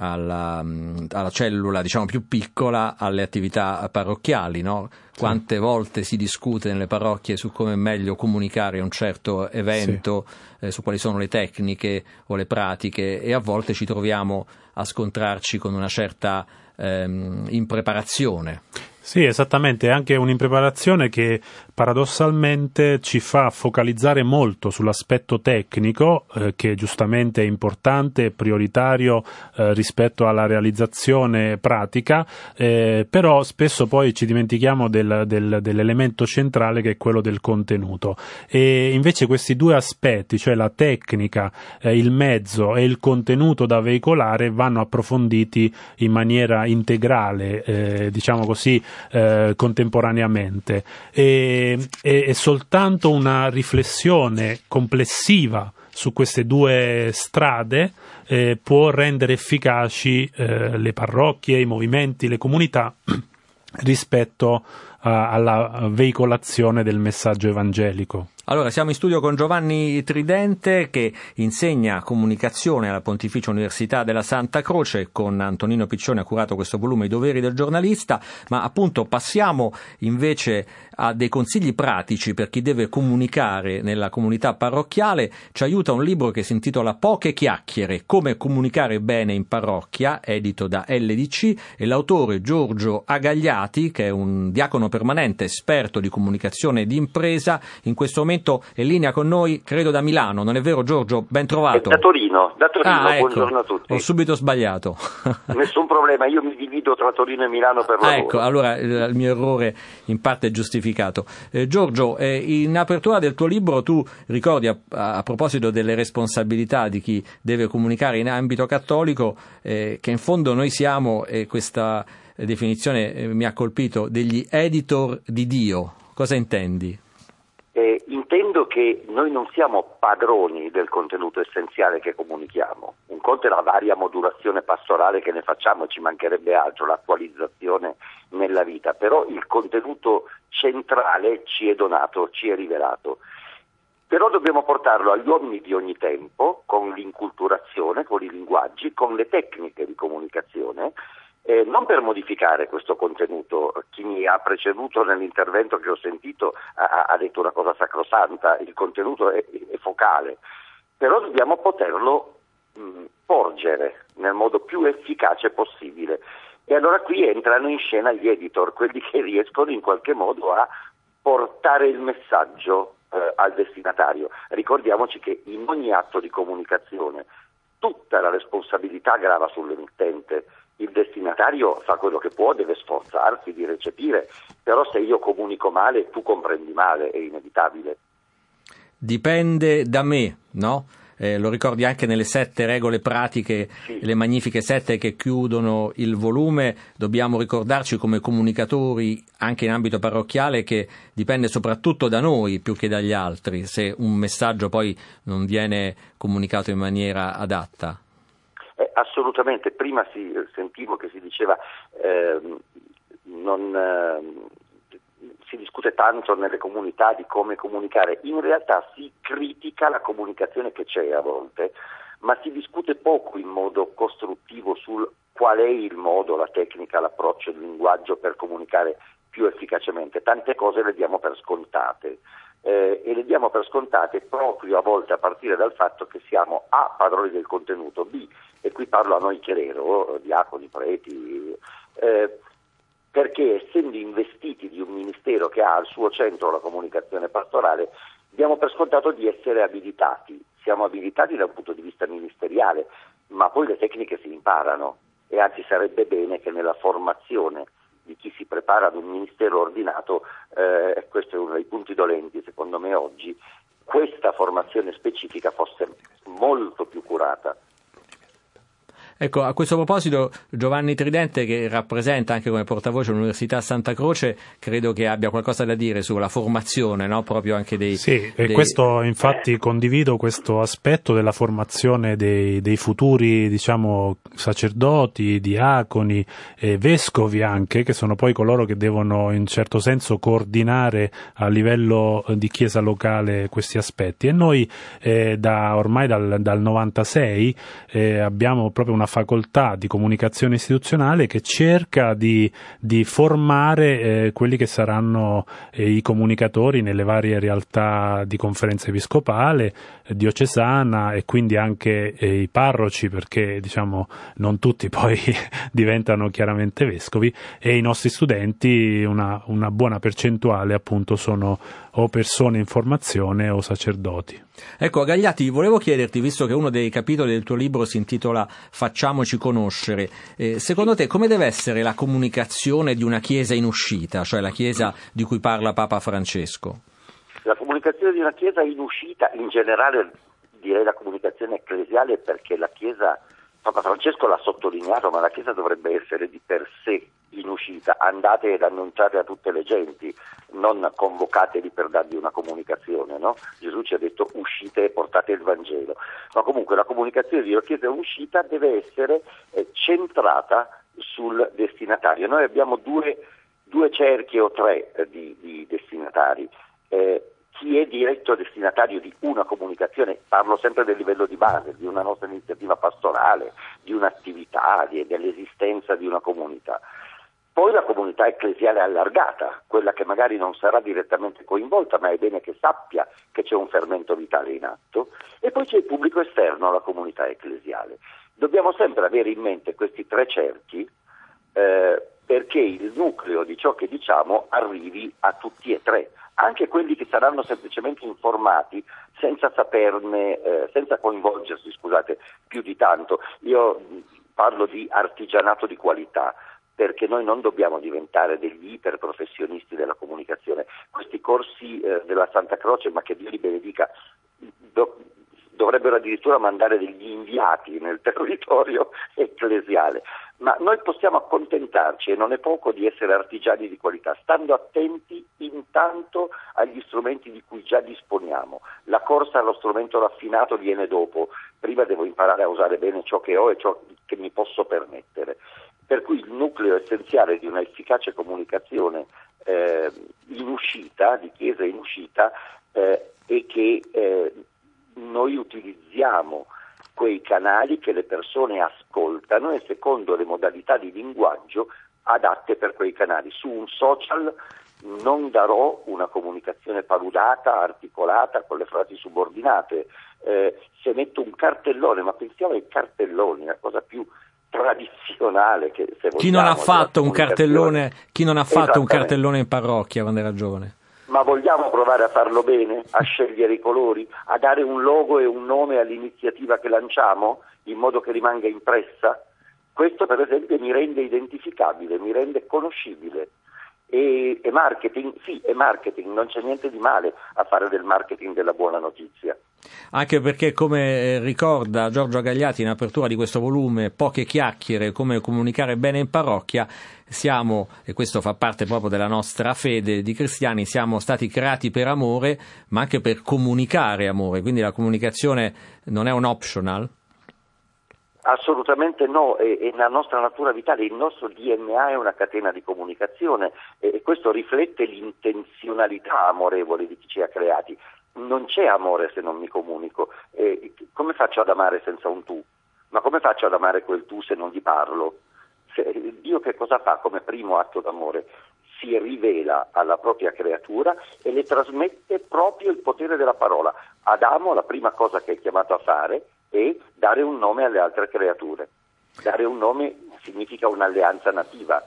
alla, alla, cellula diciamo più piccola alle attività parrocchiali, no? Quante sì. volte si discute nelle parrocchie su come è meglio comunicare un certo evento, sì. eh, su quali sono le tecniche o le pratiche e a volte ci troviamo a scontrarci con una certa ehm, impreparazione. Sì, esattamente, è anche un'impreparazione che paradossalmente ci fa focalizzare molto sull'aspetto tecnico, eh, che giustamente è importante e prioritario eh, rispetto alla realizzazione pratica, eh, però spesso poi ci dimentichiamo del, del, dell'elemento centrale che è quello del contenuto. E invece questi due aspetti, cioè la tecnica, eh, il mezzo e il contenuto da veicolare, vanno approfonditi in maniera integrale, eh, diciamo così, eh, contemporaneamente. E, e, e soltanto una riflessione complessiva su queste due strade eh, può rendere efficaci eh, le parrocchie, i movimenti, le comunità rispetto a, alla veicolazione del messaggio evangelico. Allora, siamo in studio con Giovanni Tridente che insegna comunicazione alla Pontificia Università della Santa Croce, con Antonino Piccione ha curato questo volume I doveri del giornalista, ma appunto passiamo invece a dei consigli pratici per chi deve comunicare nella comunità parrocchiale. Ci aiuta un libro che si intitola Poche chiacchiere, come comunicare bene in parrocchia, edito da LDC, e l'autore Giorgio Agagliati, che è un diacono permanente esperto di comunicazione di impresa, in questo momento è in linea con noi, credo da Milano, non è vero Giorgio? Ben trovato. Da Torino, da Torino, ah, ecco. buongiorno a tutti. Ho subito sbagliato. Nessun problema, io mi divido tra Torino e Milano per lavoro. Ah, ecco, allora il mio errore in parte è giustificato. Eh, Giorgio, eh, in apertura del tuo libro tu ricordi a, a, proposito delle responsabilità di chi deve comunicare in ambito cattolico eh, che in fondo noi siamo, e questa definizione eh, mi ha colpito, degli editor di Dio. Cosa intendi? Eh, intendo che noi non siamo padroni del contenuto essenziale che comunichiamo. Un conto è la varia modulazione pastorale che ne facciamo, ci mancherebbe altro, l'attualizzazione nella vita, però il contenuto centrale ci è donato, ci è rivelato. Però dobbiamo portarlo agli uomini di ogni tempo, con l'inculturazione, con i linguaggi, con le tecniche di comunicazione eh, non per modificare questo contenuto, chi mi ha preceduto nell'intervento che ho sentito ha, ha detto una cosa sacrosanta, il contenuto è, è focale, però dobbiamo poterlo mh, porgere nel modo più efficace possibile. E allora qui entrano in scena gli editor, quelli che riescono in qualche modo a portare il messaggio eh, al destinatario. Ricordiamoci che in ogni atto di comunicazione tutta la responsabilità grava sull'emittente il destinatario fa quello che può, deve sforzarsi di recepire, però se io comunico male tu comprendi male, è inevitabile. Dipende da me, no? Eh, lo ricordi anche nelle sette regole pratiche, sì. le magnifiche sette che chiudono il volume, dobbiamo ricordarci come comunicatori anche in ambito parrocchiale che dipende soprattutto da noi più che dagli altri, se un messaggio poi non viene comunicato in maniera adatta. Eh, assolutamente, prima si, sentivo che si diceva eh, non, eh, si discute tanto nelle comunità di come comunicare, in realtà si critica la comunicazione che c'è a volte, ma si discute poco in modo costruttivo sul qual è il modo, la tecnica, l'approccio, il linguaggio per comunicare più efficacemente. Tante cose le diamo per scontate eh, e le diamo per scontate proprio a volte a partire dal fatto che siamo A padroni del contenuto, B e qui parlo a noi Cherero, diaconi, preti, eh, perché essendo investiti di un ministero che ha al suo centro la comunicazione pastorale, diamo per scontato di essere abilitati, siamo abilitati dal punto di vista ministeriale, ma poi le tecniche si imparano e anzi sarebbe bene che nella formazione di chi si prepara ad un ministero ordinato, eh, questo è uno dei punti dolenti secondo me oggi, questa formazione specifica fosse molto più curata. Ecco, a questo proposito Giovanni Tridente, che rappresenta anche come portavoce l'Università Santa Croce, credo che abbia qualcosa da dire sulla formazione, no? proprio anche dei... Sì, dei... e questo infatti condivido questo aspetto della formazione dei, dei futuri, diciamo, sacerdoti, diaconi e vescovi anche, che sono poi coloro che devono in certo senso coordinare a livello di chiesa locale questi aspetti. E noi eh, da, ormai dal, dal 96 eh, abbiamo proprio una facoltà di comunicazione istituzionale che cerca di, di formare eh, quelli che saranno eh, i comunicatori nelle varie realtà di conferenza episcopale, diocesana e quindi anche eh, i parroci perché diciamo non tutti poi diventano chiaramente vescovi e i nostri studenti una, una buona percentuale appunto sono o persone in formazione o sacerdoti. Ecco, Gagliati, volevo chiederti, visto che uno dei capitoli del tuo libro si intitola Facciamoci conoscere, eh, secondo te come deve essere la comunicazione di una Chiesa in uscita, cioè la Chiesa di cui parla Papa Francesco? La comunicazione di una Chiesa in uscita, in generale direi la comunicazione ecclesiale perché la Chiesa Papa Francesco l'ha sottolineato, ma la Chiesa dovrebbe essere di per sé in uscita, andate ed annunciate a tutte le genti, non convocateli per dargli una comunicazione. No? Gesù ci ha detto uscite e portate il Vangelo. Ma comunque la comunicazione di una Chiesa in uscita deve essere eh, centrata sul destinatario. Noi abbiamo due, due cerchi o tre eh, di, di, destinatari. Eh, chi è diretto destinatario di una comunicazione, parlo sempre del livello di base, di una nostra iniziativa pastorale, di un'attività, di, dell'esistenza di una comunità. Poi la comunità ecclesiale allargata, quella che magari non sarà direttamente coinvolta, ma è bene che sappia che c'è un fermento vitale in atto. E poi c'è il pubblico esterno alla comunità ecclesiale. Dobbiamo sempre avere in mente questi tre cerchi eh, perché il nucleo di ciò che diciamo arrivi a tutti e tre anche quelli che saranno semplicemente informati senza saperne, eh, senza coinvolgersi, scusate, più di tanto. Io parlo di artigianato di qualità perché noi non dobbiamo diventare degli iperprofessionisti della comunicazione. Questi corsi eh, della Santa Croce, ma che Dio li benedica, do, dovrebbero addirittura mandare degli inviati nel territorio ecclesiale, ma noi possiamo accontentarci, e non è poco, di essere artigiani di qualità, stando attenti intanto agli strumenti di cui già disponiamo. La corsa allo strumento raffinato viene dopo, prima devo imparare a usare bene ciò che ho e ciò che mi posso permettere. Per cui il nucleo essenziale di una efficace comunicazione eh, in uscita, di chiesa in uscita, eh, è che eh, noi utilizziamo quei canali che le persone ascoltano e secondo le modalità di linguaggio adatte per quei canali. Su un social non darò una comunicazione paludata, articolata, con le frasi subordinate. Eh, se metto un cartellone, ma pensiamo ai cartelloni, la cosa più tradizionale che se vogliamo, chi non ha fatto un cartellone, chi non ha fatto un cartellone in parrocchia quando era giovane? Ma vogliamo provare a farlo bene, a scegliere i colori, a dare un logo e un nome all'iniziativa che lanciamo in modo che rimanga impressa? Questo per esempio mi rende identificabile, mi rende conoscibile. E, e, marketing, sì, è marketing, non c'è niente di male a fare del marketing della buona notizia. Anche perché, come eh, ricorda Giorgio Gagliati in apertura di questo volume, poche chiacchiere, come comunicare bene in parrocchia, siamo, e questo fa parte proprio della nostra fede di cristiani, siamo stati creati per amore, ma anche per comunicare amore, quindi la comunicazione non è un optional, Assolutamente no, è, è, la nostra natura vitale, il nostro DNA è una catena di comunicazione e questo riflette l'intenzionalità amorevole di chi ci ha creati. Non c'è amore se non mi comunico. E come faccio ad amare senza un tu? Ma come faccio ad amare quel tu se non gli parlo? Se, Dio che cosa fa come primo atto d'amore? Si rivela alla propria creatura e le trasmette proprio il potere della parola. Adamo la prima cosa che è chiamato a fare e dare un nome alle altre creature. Dare un nome significa un'alleanza nativa.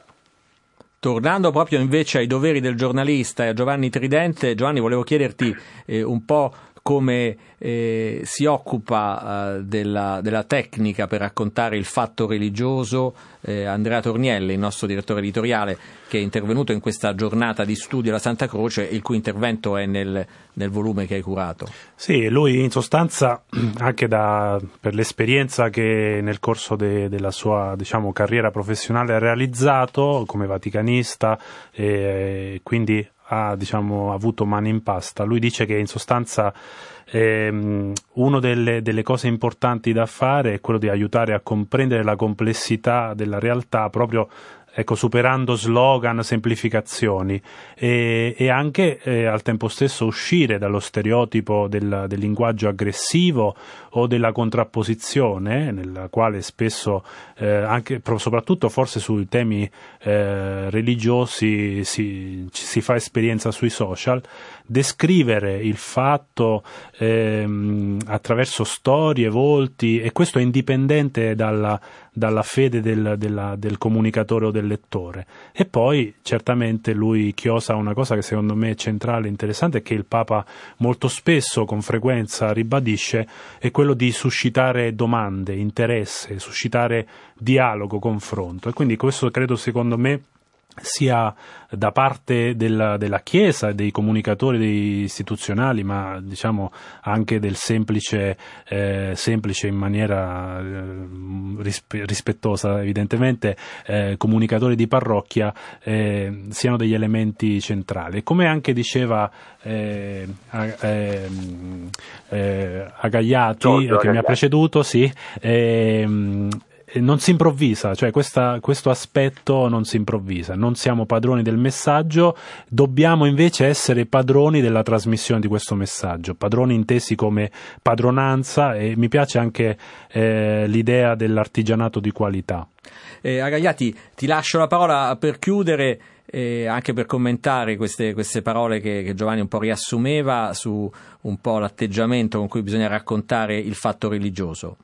Tornando proprio invece ai doveri del giornalista e a Giovanni Tridente, Giovanni volevo chiederti eh, un po' come eh, si occupa eh, della, della, tecnica per raccontare il fatto religioso eh, Andrea Tornielli, il nostro direttore editoriale, che è intervenuto in questa giornata di studio alla Santa Croce, il cui intervento è nel, nel volume che hai curato. Sì, lui in sostanza, anche da, per l'esperienza che nel corso de, della sua diciamo, carriera professionale ha realizzato come vaticanista, e quindi ha diciamo, avuto mani in pasta. Lui dice che in sostanza ehm, una delle, delle, cose importanti da fare è quello di aiutare a comprendere la complessità della realtà proprio ecco, superando slogan, semplificazioni e, e anche eh, al tempo stesso uscire dallo stereotipo del, del, linguaggio aggressivo o della contrapposizione, nella quale spesso, eh, anche, soprattutto forse sui temi eh, religiosi, si, si, fa esperienza sui social, descrivere il fatto ehm, attraverso storie, volti, e questo è indipendente dalla, dalla fede del, della, del comunicatore o del lettore. E poi certamente lui chiosa una cosa che secondo me è centrale e interessante e che il Papa molto spesso, con frequenza, ribadisce, è quello di suscitare domande, interesse, suscitare dialogo, confronto. E quindi questo credo secondo me sia da parte della, della Chiesa e dei comunicatori istituzionali, ma diciamo anche del semplice, eh, semplice in maniera eh, rispettosa evidentemente, eh, comunicatori di parrocchia, eh, siano degli elementi centrali. Come anche diceva eh, ehm, eh, Agagliati, Giorgio, che mi ha preceduto, sì, ehm, non si improvvisa, cioè questa, questo aspetto non si improvvisa, non siamo padroni del messaggio, dobbiamo invece essere padroni della trasmissione di questo messaggio, padroni intesi come padronanza e mi piace anche eh, l'idea dell'artigianato di qualità. Eh, Agagliati, ti lascio la parola per chiudere. Eh, anche per commentare queste, queste parole che, che, Giovanni un po' riassumeva su un po' l'atteggiamento con cui bisogna raccontare il fatto religioso.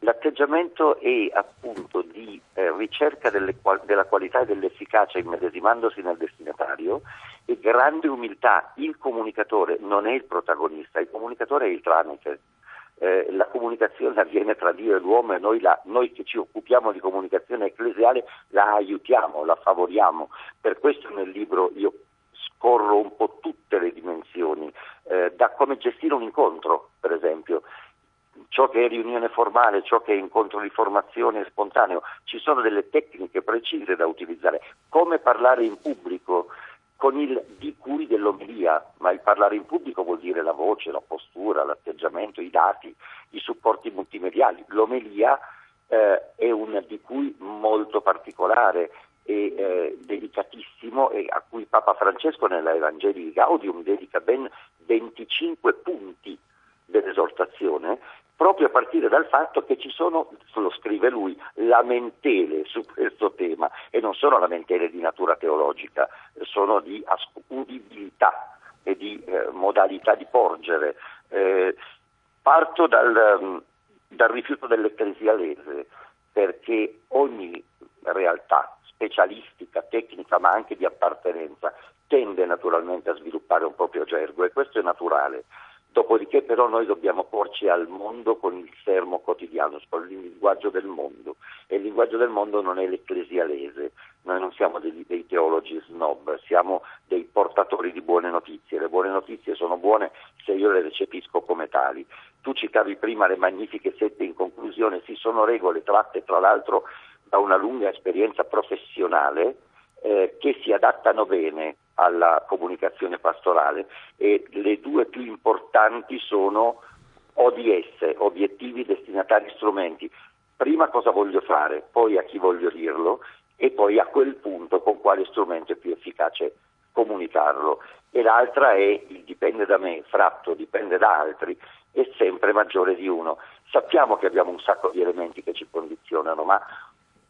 L'atteggiamento è appunto di eh, ricerca delle, della qualità e dell'efficacia immedesimandosi nel destinatario e grande umiltà. Il comunicatore non è il protagonista, il comunicatore è il tramite. Eh, la comunicazione avviene tra Dio e l'uomo e noi, la, noi, che ci occupiamo di comunicazione ecclesiale la aiutiamo, la favoriamo. Per questo nel libro io scorro un po' tutte le dimensioni, eh, da come gestire un incontro, per esempio ciò che è riunione formale, ciò che è incontro di formazione spontaneo, ci sono delle tecniche precise da utilizzare. Come parlare in pubblico con il di cui dell'omelia, ma il parlare in pubblico vuol dire la voce, la postura, l'atteggiamento, i dati, i supporti multimediali. L'omelia eh, è un di cui molto particolare e eh, delicatissimo e a cui Papa Francesco nella Evangelii Gaudium dedica ben 25 punti dell'esortazione proprio a partire dal fatto che ci sono, lo scrive lui, lamentele su questo tema e non sono lamentele di natura teologica, sono di udibilità e di eh, modalità di porgere. Eh, parto dal, mm, dal rifiuto dell'ecclesialese perché ogni realtà specialistica, tecnica ma anche di appartenenza tende naturalmente a sviluppare un proprio gergo e questo è naturale. Dopodiché però noi dobbiamo porci al mondo con il sermo quotidiano, con il linguaggio del mondo. E il linguaggio del mondo non è l'ecclesialese, noi non siamo dei, dei teologi snob, siamo dei portatori di buone notizie, le buone notizie sono buone se io le recepisco come tali. Tu citavi prima le magnifiche sette in conclusione, sì sono regole tratte tra l'altro da una lunga esperienza professionale eh, che si adattano bene alla comunicazione pastorale e le due più importanti sono ODS, obiettivi, destinatari, strumenti. Prima cosa voglio fare, poi a chi voglio dirlo e poi a quel punto con quale strumento è più efficace comunicarlo. E l'altra è il dipende da me, fratto, dipende da altri, è sempre maggiore di uno. Sappiamo che abbiamo un sacco di elementi che ci condizionano, ma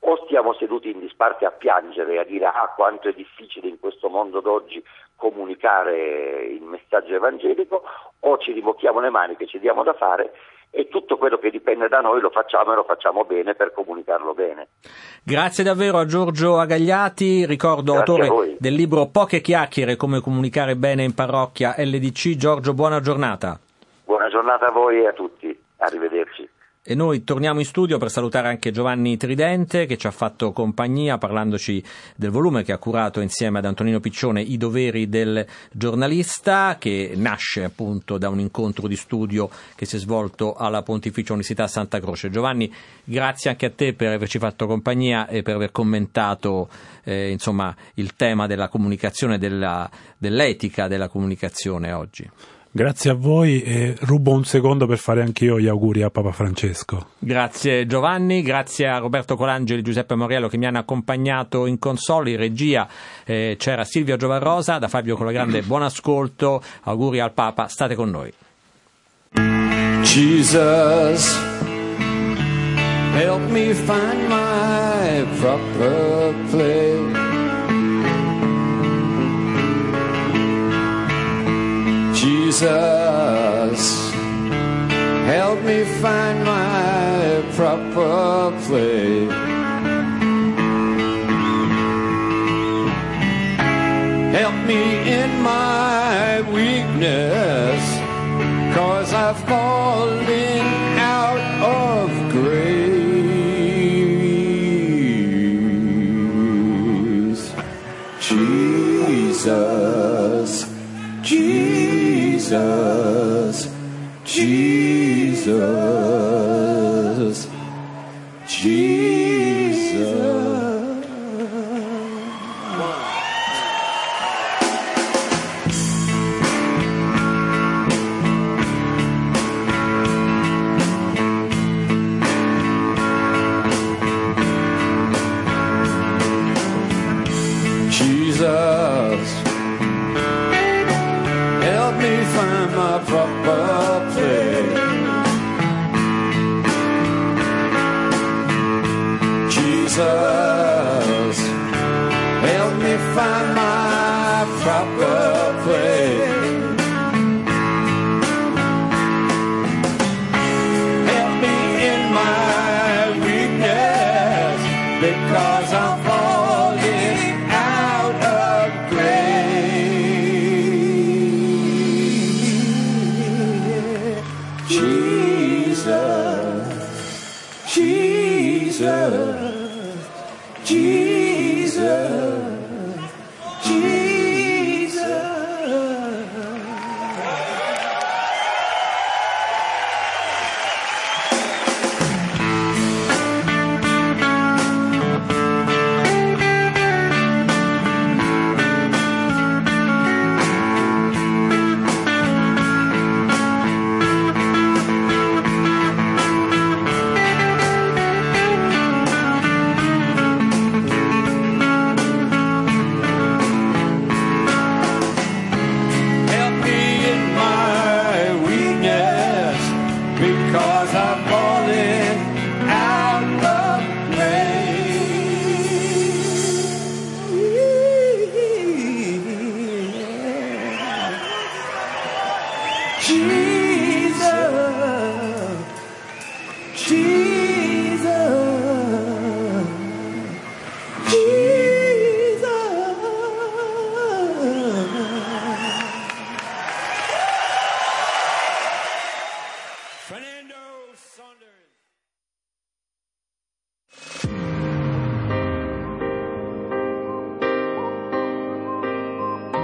o stiamo seduti in disparte a piangere e a dire ah quanto è difficile in questo mondo d'oggi comunicare il messaggio evangelico o ci ribocchiamo le maniche, ci diamo da fare e tutto quello che dipende da noi lo facciamo e lo facciamo bene per comunicarlo bene. Grazie davvero a Giorgio Agagliati, ricordo Grazie autore del libro Poche chiacchiere come comunicare bene in parrocchia LDC. Giorgio, buona giornata. Buona giornata a voi e a tutti, arrivederci. E noi torniamo in studio per salutare anche Giovanni Tridente che ci ha fatto compagnia parlandoci del volume che ha curato insieme ad Antonino Piccione I doveri del giornalista che nasce appunto da un incontro di studio che si è svolto alla Pontificia Università Santa Croce. Giovanni, grazie anche a te per averci fatto compagnia e per aver commentato eh, insomma, il tema della comunicazione, della, dell'etica della comunicazione oggi. Grazie a voi e rubo un secondo per fare anch'io gli auguri a Papa Francesco. Grazie Giovanni, grazie a Roberto Colangeli e Giuseppe Moriello che mi hanno accompagnato in console, in regia eh, c'era Silvio Giovarrosa, da Fabio Colagrande buon ascolto, auguri al Papa, state con noi. Jesus, help me find my proper place. Jesus, help me find my proper place. Help me in my weakness, cause I've fallen out of grace. Jesus, Jesus, Jesus, proper place. Jesus, help me find my proper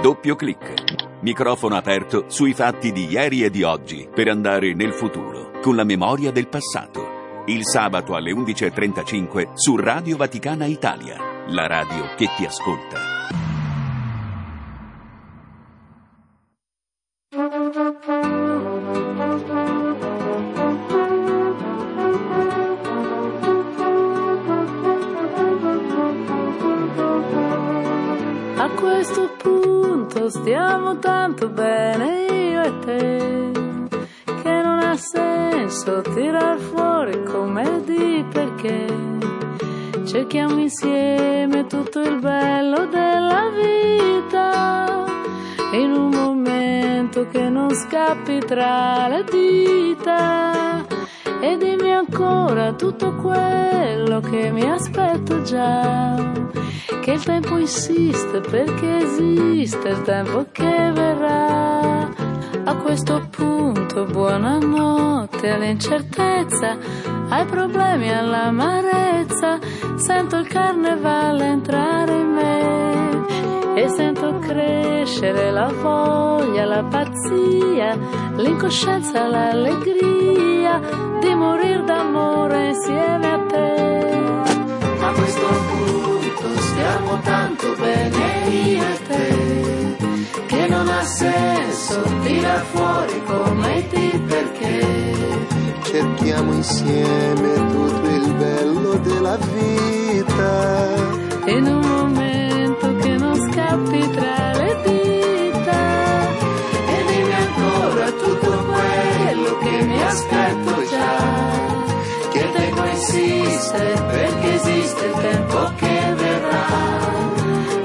Doppio clic. Microfono aperto sui fatti di ieri e di oggi per andare nel futuro con la memoria del passato. Il sabato alle 11.35 su Radio Vaticana Italia, la radio che ti ascolta. Tutto quello che mi aspetto già che il tempo insiste perché esiste il tempo che verrà. A questo punto buonanotte all'incertezza, ai problemi all'amarezza, sento il carnevale entrare in me e sento crescere la voglia, la pazzia, l'incoscienza, l'allegria insieme a te. A questo punto stiamo tanto bene io e te che non ha senso senso tira fuori come ti perché cerchiamo insieme tutto il bello della vita in un tempo che verrà.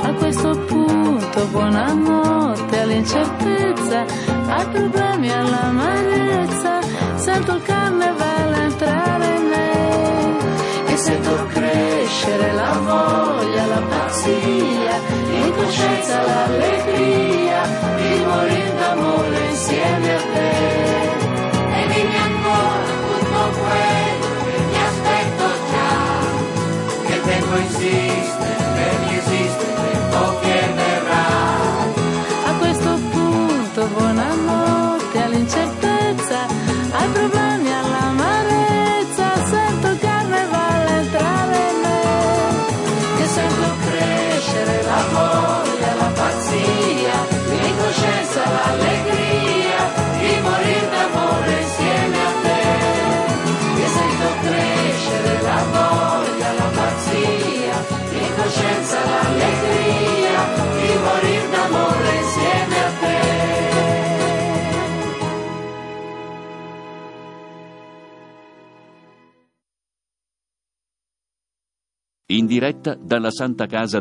A questo punto buonanotte all'incertezza ai problemi all'amarezza sento il carnevale entrare in me. E sento crescere la voglia la pazzia l'incoscienza l'allegria di morire d'amore insieme a te. E dimmi ancora tutto quello già che il tempo esiste diretta dalla Santa Casa della